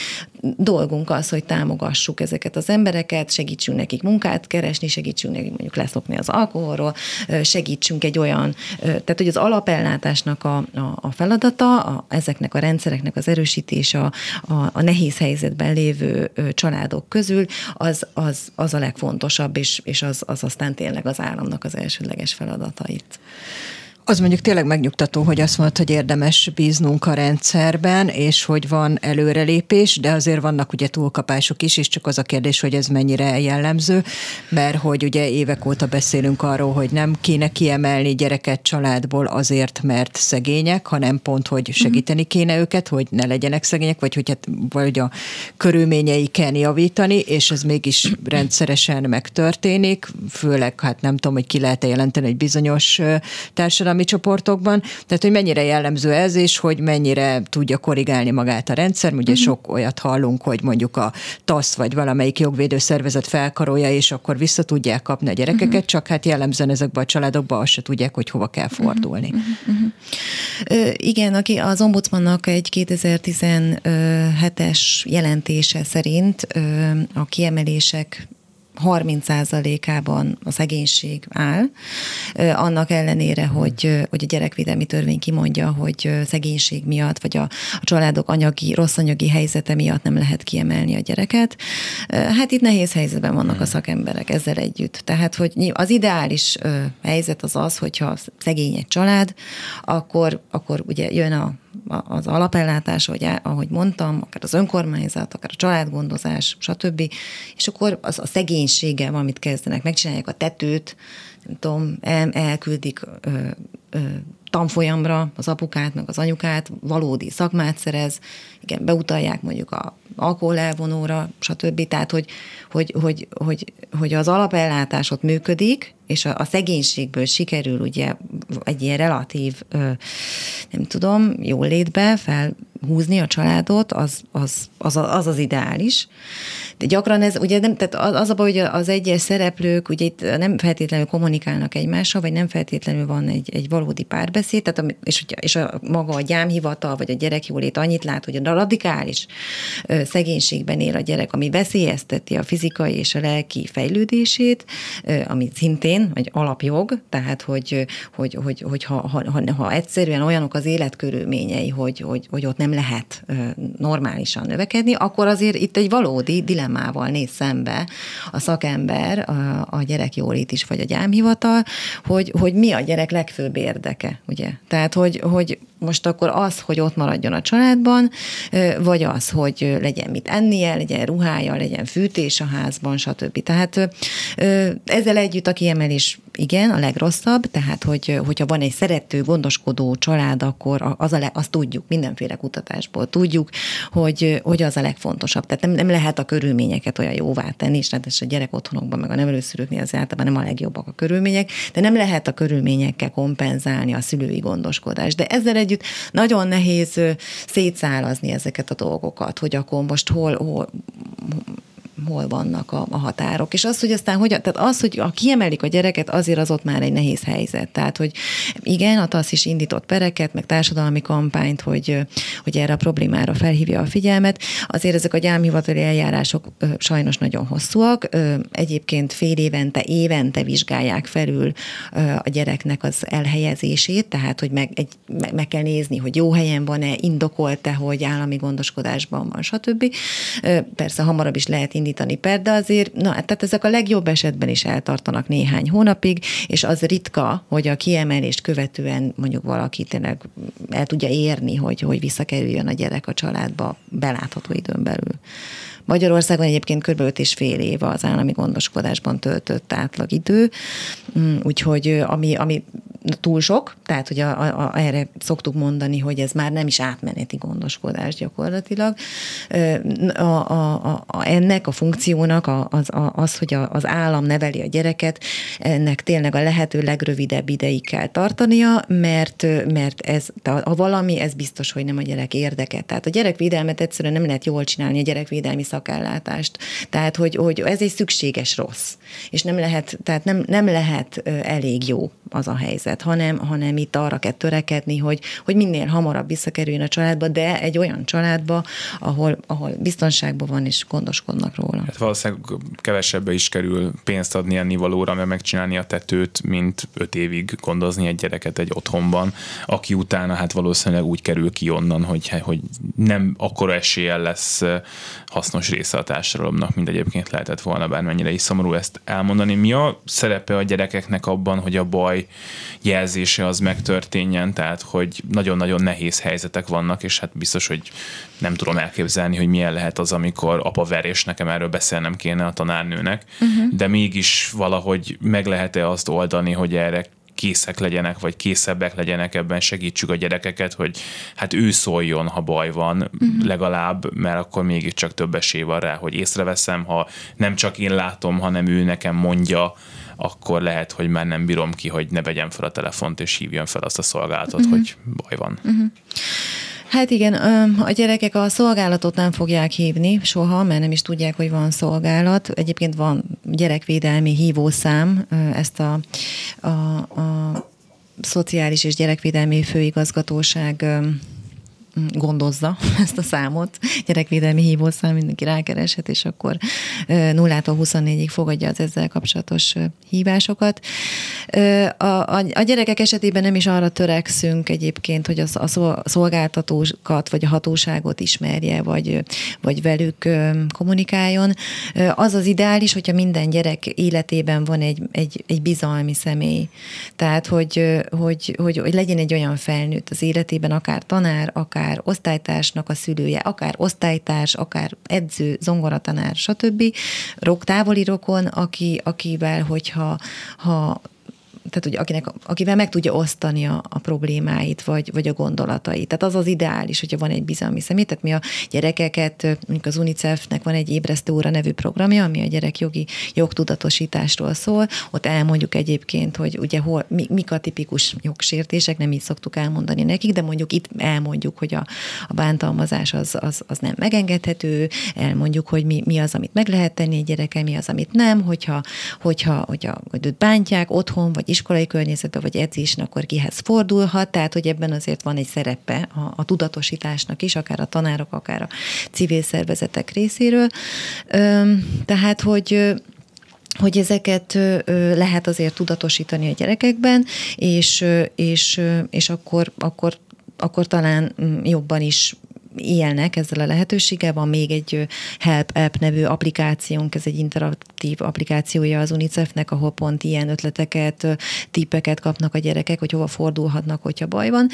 Dolgunk az, hogy támogassuk ezeket az embereket, segítsünk nekik munkát keresni, segítsünk nekik mondjuk leszokni az alkoholról, segítsünk egy olyan, tehát hogy az alapellátásnak a, a, a feladata, a, ezeknek a rendszereknek az erősítése a, a, a nehéz helyzetben lévő családok közül, az, az, az a legfontosabb, és, és az, az aztán tényleg az államnak az elsődleges feladatait. Az mondjuk tényleg megnyugtató, hogy azt mondta, hogy érdemes bíznunk a rendszerben, és hogy van előrelépés, de azért vannak ugye túlkapások is, és csak az a kérdés, hogy ez mennyire jellemző, mert hogy ugye évek óta beszélünk arról, hogy nem kéne kiemelni gyereket családból azért, mert szegények, hanem pont, hogy segíteni kéne őket, hogy ne legyenek szegények, vagy hogy hát vagy a körülményeiken javítani, és ez mégis rendszeresen megtörténik, főleg hát nem tudom, hogy ki lehet jelenteni egy bizonyos társadalmi társadalmi csoportokban, tehát hogy mennyire jellemző ez, és hogy mennyire tudja korrigálni magát a rendszer. Ugye uh-huh. sok olyat hallunk, hogy mondjuk a TASZ vagy valamelyik jogvédő szervezet felkarolja, és akkor vissza tudják kapni a gyerekeket, uh-huh. csak hát jellemzően ezekben a családokban azt se tudják, hogy hova kell fordulni. Uh-huh. Uh-huh. Ö, igen, aki az ombudsmannak egy 2017-es jelentése szerint ö, a kiemelések 30%-ában a szegénység áll, annak ellenére, hogy, hogy a gyerekvédelmi törvény kimondja, hogy szegénység miatt, vagy a, a családok anyagi, rossz anyagi helyzete miatt nem lehet kiemelni a gyereket. Hát itt nehéz helyzetben vannak a szakemberek ezzel együtt. Tehát, hogy az ideális helyzet az az, hogyha szegény egy család, akkor, akkor ugye jön a az alapellátás, ahogy, ahogy mondtam, akár az önkormányzat, akár a családgondozás, stb. És akkor az a szegénységgel valamit kezdenek, megcsinálják a tetőt, nem tudom, el, elküldik ö, ö, tanfolyamra az apukát, meg az anyukát, valódi szakmát szerez, igen, beutalják mondjuk a alkohol elvonóra, stb. Tehát, hogy, hogy, hogy, hogy, hogy az alapellátás ott működik, és a, a szegénységből sikerül ugye egy ilyen relatív, nem tudom, jól létbe felhúzni a családot, az az, az, az, az ideális. De gyakran ez, ugye nem, tehát az a baj, hogy az egyes szereplők ugye itt nem feltétlenül kommunikálnak egymással, vagy nem feltétlenül van egy, egy valódi párbeszéd, tehát, és, és a, maga a gyámhivatal, vagy a gyerekjólét annyit lát, hogy a radikális szegénységben él a gyerek, ami veszélyezteti a fizikai és a lelki fejlődését, ami szintén egy alapjog, tehát hogy, hogy, hogy, hogy ha, ha, ha, egyszerűen olyanok az életkörülményei, hogy, hogy, hogy ott nem lehet normálisan növekedni, akkor azért itt egy valódi dilemmával néz szembe a szakember, a, a gyerekjólét is, vagy a gyámhivatal, hogy, hogy mi a gyerek legfőbb érdeke, ugye? Tehát, hogy, hogy most akkor az, hogy ott maradjon a családban, vagy az, hogy legyen mit ennie, legyen ruhája, legyen fűtés a házban, stb. Tehát ezzel együtt a kiemelés igen, a legrosszabb, tehát hogy, hogyha van egy szerető, gondoskodó család, akkor az a le, azt tudjuk, mindenféle kutatásból tudjuk, hogy, hogy az a legfontosabb. Tehát nem, nem lehet a körülményeket olyan jóvá tenni, és hát a gyerek otthonokban, meg a nevelőszülőknél az általában nem a legjobbak a körülmények, de nem lehet a körülményekkel kompenzálni a szülői gondoskodást. De ezzel együtt nagyon nehéz szétszálazni ezeket a dolgokat, hogy akkor most hol, hol hol vannak a, a határok. És az, hogy aztán hogy, tehát az, hogy a kiemelik a gyereket, azért az ott már egy nehéz helyzet. Tehát, hogy igen, a TASZ is indított pereket, meg társadalmi kampányt, hogy, hogy erre a problémára felhívja a figyelmet. Azért ezek a gyámhivatali eljárások sajnos nagyon hosszúak. Egyébként fél évente, évente vizsgálják felül a gyereknek az elhelyezését, tehát, hogy meg, egy, meg kell nézni, hogy jó helyen van-e, indokolt-e, hogy állami gondoskodásban van, stb. Persze hamarabb is lehet indítani per, de azért, na, tehát ezek a legjobb esetben is eltartanak néhány hónapig, és az ritka, hogy a kiemelést követően mondjuk valaki tényleg el tudja érni, hogy, hogy visszakerüljön a gyerek a családba belátható időn belül. Magyarországon egyébként kb. 5 és fél év az állami gondoskodásban töltött átlagidő, mm, úgyhogy ami, ami túl sok, tehát hogy a, a, a, erre szoktuk mondani, hogy ez már nem is átmeneti gondoskodás gyakorlatilag. A, a, a, a, ennek a funkciónak az, a, az, hogy a, az állam neveli a gyereket, ennek tényleg a lehető legrövidebb ideig kell tartania, mert, mert ez, ha valami, ez biztos, hogy nem a gyerek érdeke. Tehát a gyerekvédelmet egyszerűen nem lehet jól csinálni, a gyerekvédelmi szakellátást. Tehát, hogy, hogy ez egy szükséges rossz. És nem lehet, tehát nem, nem lehet elég jó az a helyzet, hanem, hanem itt arra kell törekedni, hogy, hogy minél hamarabb visszakerüljön a családba, de egy olyan családba, ahol, ahol biztonságban van és gondoskodnak róla. Hát valószínűleg kevesebbe is kerül pénzt adni ennivalóra, mert megcsinálni a tetőt, mint öt évig gondozni egy gyereket egy otthonban, aki utána hát valószínűleg úgy kerül ki onnan, hogy, hogy nem akkora eséllyel lesz hasznos része a társadalomnak, mint egyébként lehetett volna bármennyire is szomorú ezt elmondani. Mi a szerepe a gyerekeknek abban, hogy a baj jelzése az megtörténjen, tehát hogy nagyon-nagyon nehéz helyzetek vannak, és hát biztos, hogy nem tudom elképzelni, hogy milyen lehet az, amikor apa ver, és nekem erről beszélnem kéne a tanárnőnek, uh-huh. de mégis valahogy meg lehet-e azt oldani, hogy erre készek legyenek, vagy készebbek legyenek ebben, segítsük a gyerekeket, hogy hát ő szóljon, ha baj van, uh-huh. legalább, mert akkor mégiscsak több esély van rá, hogy észreveszem, ha nem csak én látom, hanem ő nekem mondja, akkor lehet, hogy már nem bírom ki, hogy ne vegyem fel a telefont, és hívjam fel azt a szolgálatot, uh-huh. hogy baj van. Uh-huh. Hát igen, a gyerekek a szolgálatot nem fogják hívni soha, mert nem is tudják, hogy van szolgálat. Egyébként van gyerekvédelmi hívószám, ezt a, a, a Szociális és Gyerekvédelmi Főigazgatóság gondozza ezt a számot, gyerekvédelmi hívószám, mindenki rákereshet, és akkor 0-tól 24-ig fogadja az ezzel kapcsolatos hívásokat. A, a, a gyerekek esetében nem is arra törekszünk egyébként, hogy az, a szolgáltatókat vagy a hatóságot ismerje, vagy, vagy velük kommunikáljon. Az az ideális, hogyha minden gyerek életében van egy, egy, egy bizalmi személy. Tehát, hogy, hogy, hogy, hogy legyen egy olyan felnőtt az életében, akár tanár, akár akár osztálytársnak a szülője, akár osztálytárs, akár edző, zongoratanár, stb. Rok, távoli rokon, aki, akivel, hogyha ha tehát hogy akinek, akivel meg tudja osztani a, a problémáit, vagy, vagy a gondolatait. Tehát az az ideális, hogyha van egy bizalmi személy. Tehát mi a gyerekeket, mondjuk az UNICEF-nek van egy ébresztő óra nevű programja, ami a gyerek jogi jogtudatosításról szól. Ott elmondjuk egyébként, hogy ugye hol, mi, mik a tipikus jogsértések, nem így szoktuk elmondani nekik, de mondjuk itt elmondjuk, hogy a, a bántalmazás az, az, az nem megengedhető, elmondjuk, hogy mi, mi az, amit meg lehet tenni egy gyereke, mi az, amit nem, hogyha, hogyha, hogyha hogy őt bántják otthon, vagy iskolai környezetben, vagy edzésen, akkor kihez fordulhat, tehát hogy ebben azért van egy szerepe a, a tudatosításnak is, akár a tanárok, akár a civil szervezetek részéről. Tehát, hogy hogy ezeket lehet azért tudatosítani a gyerekekben, és, és, és akkor, akkor, akkor talán mm, jobban is élnek ezzel a lehetőséggel. Van még egy Help App nevű applikációnk, ez egy interaktív applikációja az UNICEF-nek, ahol pont ilyen ötleteket, tippeket kapnak a gyerekek, hogy hova fordulhatnak, hogyha baj van.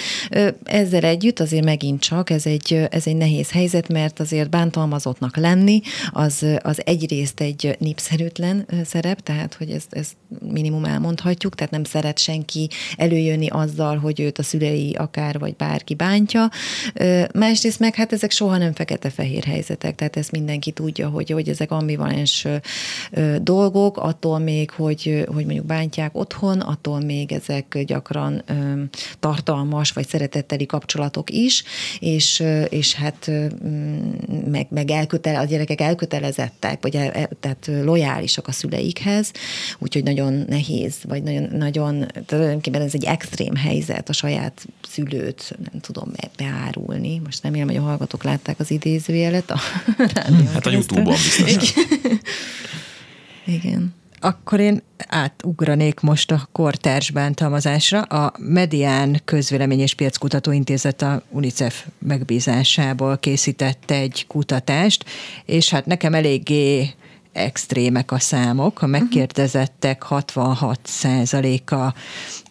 Ezzel együtt azért megint csak ez egy, ez egy nehéz helyzet, mert azért bántalmazottnak lenni, az, az egyrészt egy népszerűtlen szerep, tehát hogy ezt, ezt minimum elmondhatjuk, tehát nem szeret senki előjönni azzal, hogy őt a szülei akár vagy bárki bántja. Másrészt meg hát ezek soha nem fekete-fehér helyzetek, tehát ezt mindenki tudja, hogy, hogy ezek ambivalens dolgok, attól még, hogy, hogy mondjuk bántják otthon, attól még ezek gyakran tartalmas vagy szeretetteli kapcsolatok is, és, és hát meg, meg elkötele, a gyerekek elkötelezettek, vagy el, tehát lojálisak a szüleikhez, úgyhogy nagyon nehéz, vagy nagyon, nagyon tulajdonképpen ez egy extrém helyzet a saját szülőt, nem tudom beárulni. Most remélem, hogy a hallgatók látták az idézőjelet a Hát a Youtube-on biztos. Igen. Akkor én átugranék most a kortárs bántalmazásra. A Medián Közvélemény és Piackutató Intézet a UNICEF megbízásából készített egy kutatást, és hát nekem eléggé extrémek a számok. A megkérdezettek 66%-a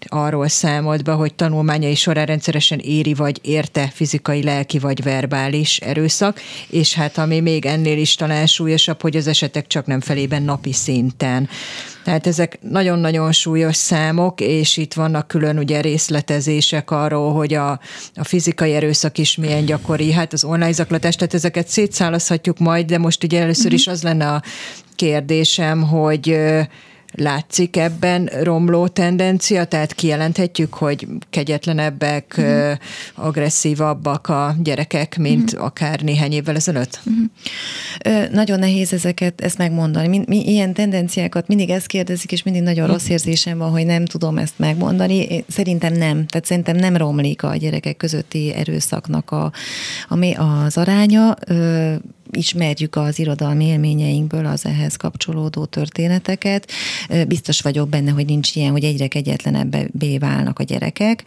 arról számolt be, hogy tanulmányai során rendszeresen éri vagy érte fizikai, lelki vagy verbális erőszak, és hát ami még ennél is talán súlyosabb, hogy az esetek csak nem felében napi szinten. Tehát ezek nagyon-nagyon súlyos számok, és itt vannak külön ugye részletezések arról, hogy a, a fizikai erőszak is milyen gyakori, hát az online zaklatás, tehát ezeket szétszállazhatjuk majd, de most ugye először is az lenne a kérdésem, hogy Látszik ebben romló tendencia, tehát kijelenthetjük, hogy kegyetlenebbek, uh-huh. agresszívabbak a gyerekek, mint uh-huh. akár néhány évvel ezelőtt? Uh-huh. Ö, nagyon nehéz ezeket, ezt megmondani. Mi, mi, ilyen tendenciákat mindig ezt kérdezik, és mindig nagyon uh-huh. rossz érzésem van, hogy nem tudom ezt megmondani. Én, szerintem nem. Tehát szerintem nem romlik a gyerekek közötti erőszaknak a, a, az aránya. Ö, ismerjük az irodalmi élményeinkből az ehhez kapcsolódó történeteket. Biztos vagyok benne, hogy nincs ilyen, hogy egyre kegyetlenebbé válnak a gyerekek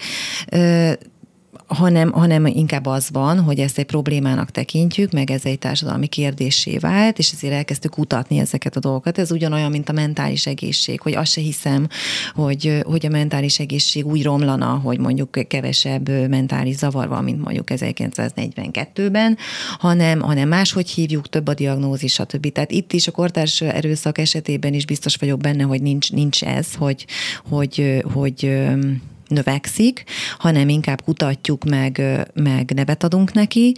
hanem, hanem inkább az van, hogy ezt egy problémának tekintjük, meg ez egy társadalmi kérdésé vált, és ezért elkezdtük kutatni ezeket a dolgokat. Ez ugyanolyan, mint a mentális egészség, hogy azt se hiszem, hogy, hogy a mentális egészség úgy romlana, hogy mondjuk kevesebb mentális zavar van, mint mondjuk 1942-ben, hanem, hanem máshogy hívjuk, több a diagnózis, stb. Tehát itt is a kortárs erőszak esetében is biztos vagyok benne, hogy nincs, nincs ez, hogy, hogy, hogy növekszik, hanem inkább kutatjuk meg, meg nevet adunk neki.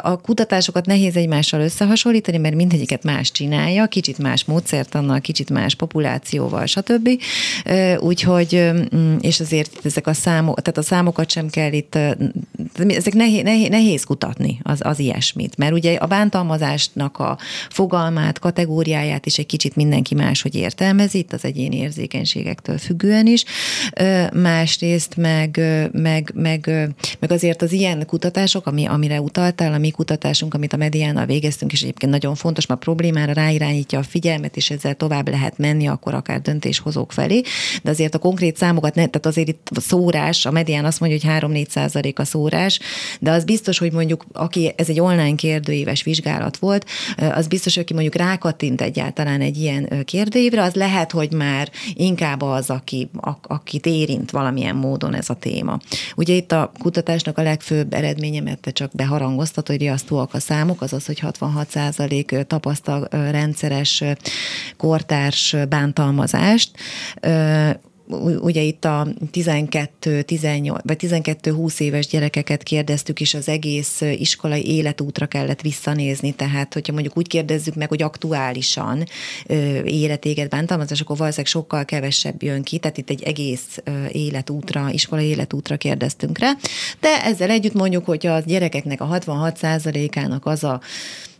A kutatásokat nehéz egymással összehasonlítani, mert mindegyiket más csinálja, kicsit más módszertannal, kicsit más populációval, stb. Úgyhogy, mm, és azért ezek a számok, tehát a számokat sem kell itt, ezek nehéz, nehéz, nehéz kutatni az, az ilyesmit, mert ugye a bántalmazásnak a fogalmát, kategóriáját is egy kicsit mindenki máshogy értelmezi, itt az egyéni érzékenységektől függően is. Más másrészt meg, meg, meg, meg azért az ilyen kutatások, ami, amire utaltál, a mi kutatásunk, amit a mediánal végeztünk, és egyébként nagyon fontos, mert a problémára ráirányítja a figyelmet, és ezzel tovább lehet menni, akkor akár döntéshozók felé, de azért a konkrét számokat, ne, tehát azért itt szórás, a medián azt mondja, hogy 3-4 százalék a szórás, de az biztos, hogy mondjuk, aki, ez egy online kérdőíves vizsgálat volt, az biztos, hogy aki mondjuk rákattint egyáltalán egy ilyen kérdőívre, az lehet, hogy már inkább az, aki, a, akit érint valamilyen valamilyen módon ez a téma. Ugye itt a kutatásnak a legfőbb eredménye, mert te csak beharangoztat, hogy riasztóak a számok, az az, hogy 66% tapasztal rendszeres kortárs bántalmazást ugye itt a 12, 18, vagy 12-20 éves gyerekeket kérdeztük, és az egész iskolai életútra kellett visszanézni, tehát hogyha mondjuk úgy kérdezzük meg, hogy aktuálisan életéget bántalmazás, akkor valószínűleg sokkal kevesebb jön ki, tehát itt egy egész életútra, iskolai életútra kérdeztünk rá, de ezzel együtt mondjuk, hogy a gyerekeknek a 66%-ának az a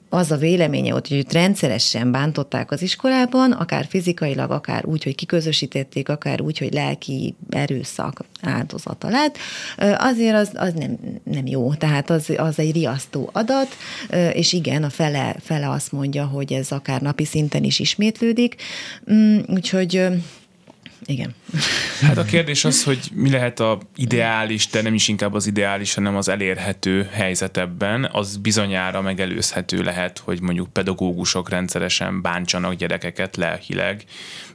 az a véleménye volt, hogy őt rendszeresen bántották az iskolában, akár fizikailag, akár úgy, hogy kiközösítették, akár úgy, hogy lelki erőszak áldozata lett, azért az, az nem, nem jó. Tehát az, az egy riasztó adat, és igen, a fele, fele azt mondja, hogy ez akár napi szinten is ismétlődik. Mm, úgyhogy Igen. Hát a kérdés az, hogy mi lehet a ideális, de nem is inkább az ideális, hanem az elérhető helyzet ebben. Az bizonyára megelőzhető lehet, hogy mondjuk pedagógusok rendszeresen bántsanak gyerekeket lelkileg,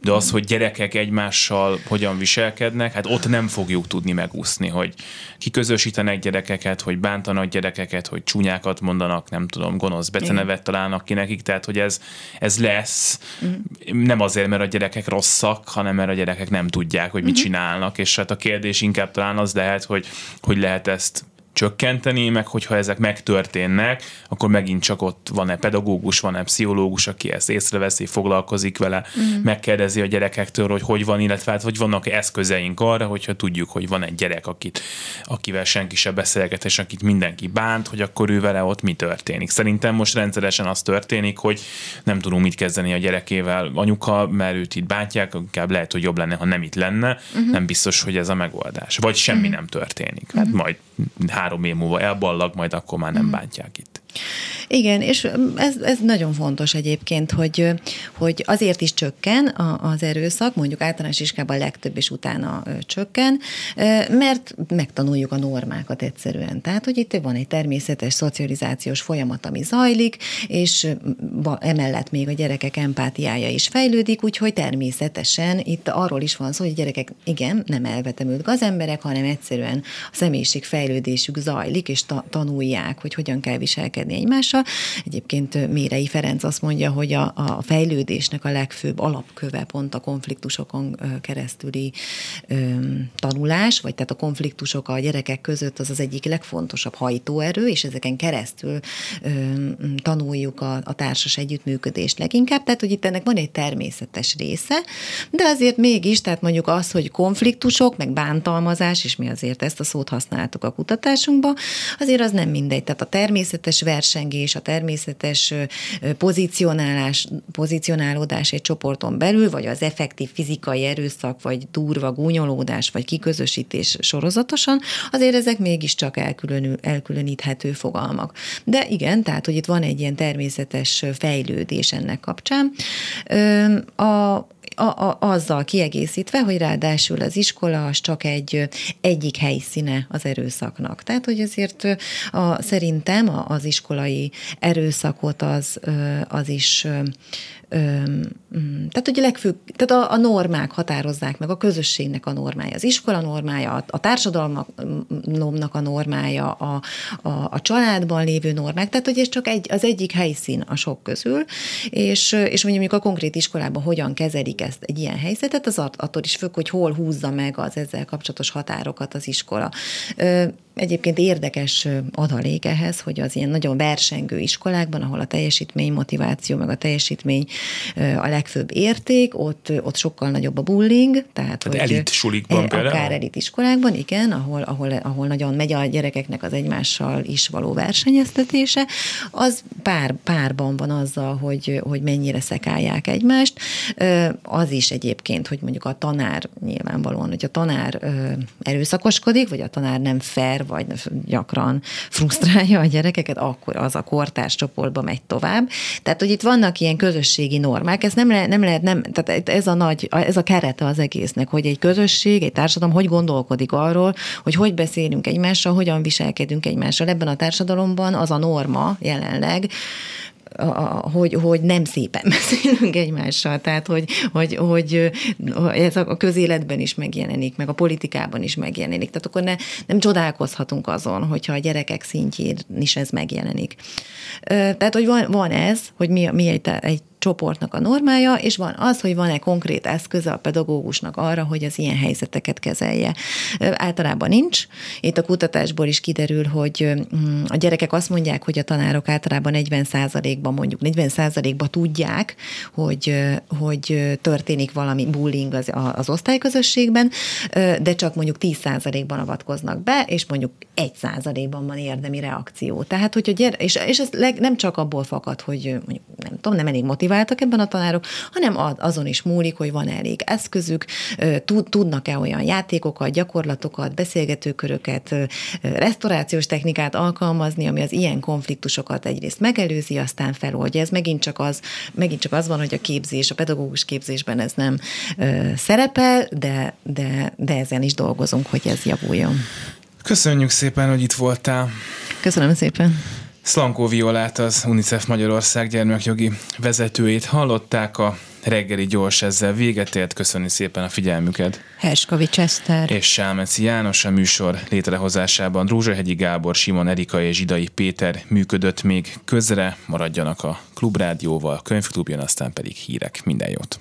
de az, hogy gyerekek egymással hogyan viselkednek, hát ott nem fogjuk tudni megúszni, hogy kiközösítenek gyerekeket, hogy bántanak gyerekeket, hogy csúnyákat mondanak, nem tudom, gonosz becenevet találnak ki nekik, tehát hogy ez, ez lesz, uh-huh. nem azért, mert a gyerekek rosszak, hanem mert a gyerekek nem tudják, hogy mit uh-huh. csinálnak, és hát a kérdés inkább talán az lehet, hogy, hogy lehet ezt csökkenteni, meg hogyha ezek megtörténnek, akkor megint csak ott van-e pedagógus, van-e pszichológus, aki ezt észreveszi, foglalkozik vele, uh-huh. megkérdezi a gyerekektől, hogy hogy van, illetve hát, hogy vannak eszközeink arra, hogyha tudjuk, hogy van egy gyerek, akit, akivel senki se beszélget, és akit mindenki bánt, hogy akkor ő vele ott mi történik. Szerintem most rendszeresen az történik, hogy nem tudunk mit kezdeni a gyerekével anyuka, mert őt itt bántják, inkább lehet, hogy jobb lenne, ha nem itt lenne, uh-huh. nem biztos, hogy ez a megoldás. Vagy semmi uh-huh. nem történik. Hát uh-huh. majd három év múlva elballag, majd akkor már nem mm. bántják itt. Igen, és ez, ez nagyon fontos egyébként, hogy, hogy azért is csökken az erőszak, mondjuk általános iskában legtöbb és utána csökken, mert megtanuljuk a normákat egyszerűen. Tehát, hogy itt van egy természetes szocializációs folyamat, ami zajlik, és emellett még a gyerekek empátiája is fejlődik, úgyhogy természetesen itt arról is van szó, hogy a gyerekek igen, nem elvetemült gazemberek, hanem egyszerűen a személyiség fejlődésük zajlik, és ta- tanulják, hogy hogyan kell viselkedni egymással, Egyébként Mérei Ferenc azt mondja, hogy a, a fejlődésnek a legfőbb alapköve pont a konfliktusokon keresztüli ö, tanulás, vagy tehát a konfliktusok a gyerekek között az az egyik legfontosabb hajtóerő, és ezeken keresztül ö, tanuljuk a, a társas együttműködést leginkább, tehát hogy itt ennek van egy természetes része, de azért mégis, tehát mondjuk az, hogy konfliktusok, meg bántalmazás, és mi azért ezt a szót használtuk a kutatásunkban, azért az nem mindegy. Tehát a természetes versengés, és a természetes pozícionálás, pozícionálódás egy csoporton belül, vagy az effektív fizikai erőszak, vagy durva gúnyolódás, vagy kiközösítés sorozatosan, azért ezek mégiscsak elkülönül, elkülöníthető fogalmak. De igen, tehát, hogy itt van egy ilyen természetes fejlődés ennek kapcsán. A, a, a, azzal kiegészítve, hogy ráadásul az iskola az csak egy egyik helyszíne az erőszaknak. Tehát, hogy azért a, szerintem az iskolai erőszakot az, az is tehát ugye legfőbb, tehát a, a normák határozzák meg, a közösségnek a normája, az iskola normája, a, a társadalomnak a normája, a, a, a családban lévő normák, tehát hogy ez csak egy, az egyik helyszín a sok közül, és, és mondjuk a konkrét iskolában hogyan kezelik ezt egy ilyen helyzetet, az attól is függ, hogy hol húzza meg az ezzel kapcsolatos határokat az iskola. Egyébként érdekes adalék ehhez, hogy az ilyen nagyon versengő iskolákban, ahol a teljesítmény, motiváció, meg a teljesítmény a legfőbb érték, ott, ott sokkal nagyobb a bullying. Tehát, tehát hogy elit sulikban e, például? Akár elit iskolákban, igen, ahol, ahol, ahol nagyon megy a gyerekeknek az egymással is való versenyeztetése, az pár, párban van azzal, hogy, hogy mennyire szekálják egymást. Az is egyébként, hogy mondjuk a tanár nyilvánvalóan, hogy a tanár erőszakoskodik, vagy a tanár nem fair, vagy gyakran frusztrálja a gyerekeket, akkor az a kortárs csoportba megy tovább. Tehát, hogy itt vannak ilyen közösségi normák, ez nem, le, nem lehet, nem, tehát ez a nagy, ez a kerete az egésznek, hogy egy közösség, egy társadalom hogy gondolkodik arról, hogy hogy beszélünk egymással, hogyan viselkedünk egymással. Ebben a társadalomban az a norma jelenleg, hogy, hogy nem szépen beszélünk egymással, tehát hogy, hogy, hogy ez a közéletben is megjelenik, meg a politikában is megjelenik. Tehát akkor ne, nem csodálkozhatunk azon, hogyha a gyerekek szintjén is ez megjelenik. Tehát, hogy van, van ez, hogy mi, mi egy, egy csoportnak a normája, és van az, hogy van-e konkrét eszköze a pedagógusnak arra, hogy az ilyen helyzeteket kezelje. Általában nincs. Itt a kutatásból is kiderül, hogy mm, a gyerekek azt mondják, hogy a tanárok általában 40%-ban mondjuk 40%-ban tudják, hogy, hogy történik valami bullying az, az osztályközösségben, de csak mondjuk 10%-ban avatkoznak be, és mondjuk 1%-ban van érdemi reakció. Tehát, hogy a gyere, és, és ez leg, nem csak abból fakad, hogy mondjuk nem tudom, nem elég motiváció, motiváltak ebben a tanárok, hanem azon is múlik, hogy van elég eszközük, tudnak-e olyan játékokat, gyakorlatokat, beszélgetőköröket, restaurációs technikát alkalmazni, ami az ilyen konfliktusokat egyrészt megelőzi, aztán feloldja. Ez megint csak az, megint csak az van, hogy a képzés, a pedagógus képzésben ez nem szerepel, de, de, de ezen is dolgozunk, hogy ez javuljon. Köszönjük szépen, hogy itt voltál. Köszönöm szépen. Szlankó Violát, az UNICEF Magyarország gyermekjogi vezetőjét hallották a reggeli gyors ezzel véget ért. Köszönni szépen a figyelmüket. Herskovics Eszter. És Sámeci János a műsor létrehozásában Rózsahegyi Gábor, Simon Erika és Zsidai Péter működött még közre. Maradjanak a Klubrádióval, könyvklubjon, aztán pedig hírek. Minden jót!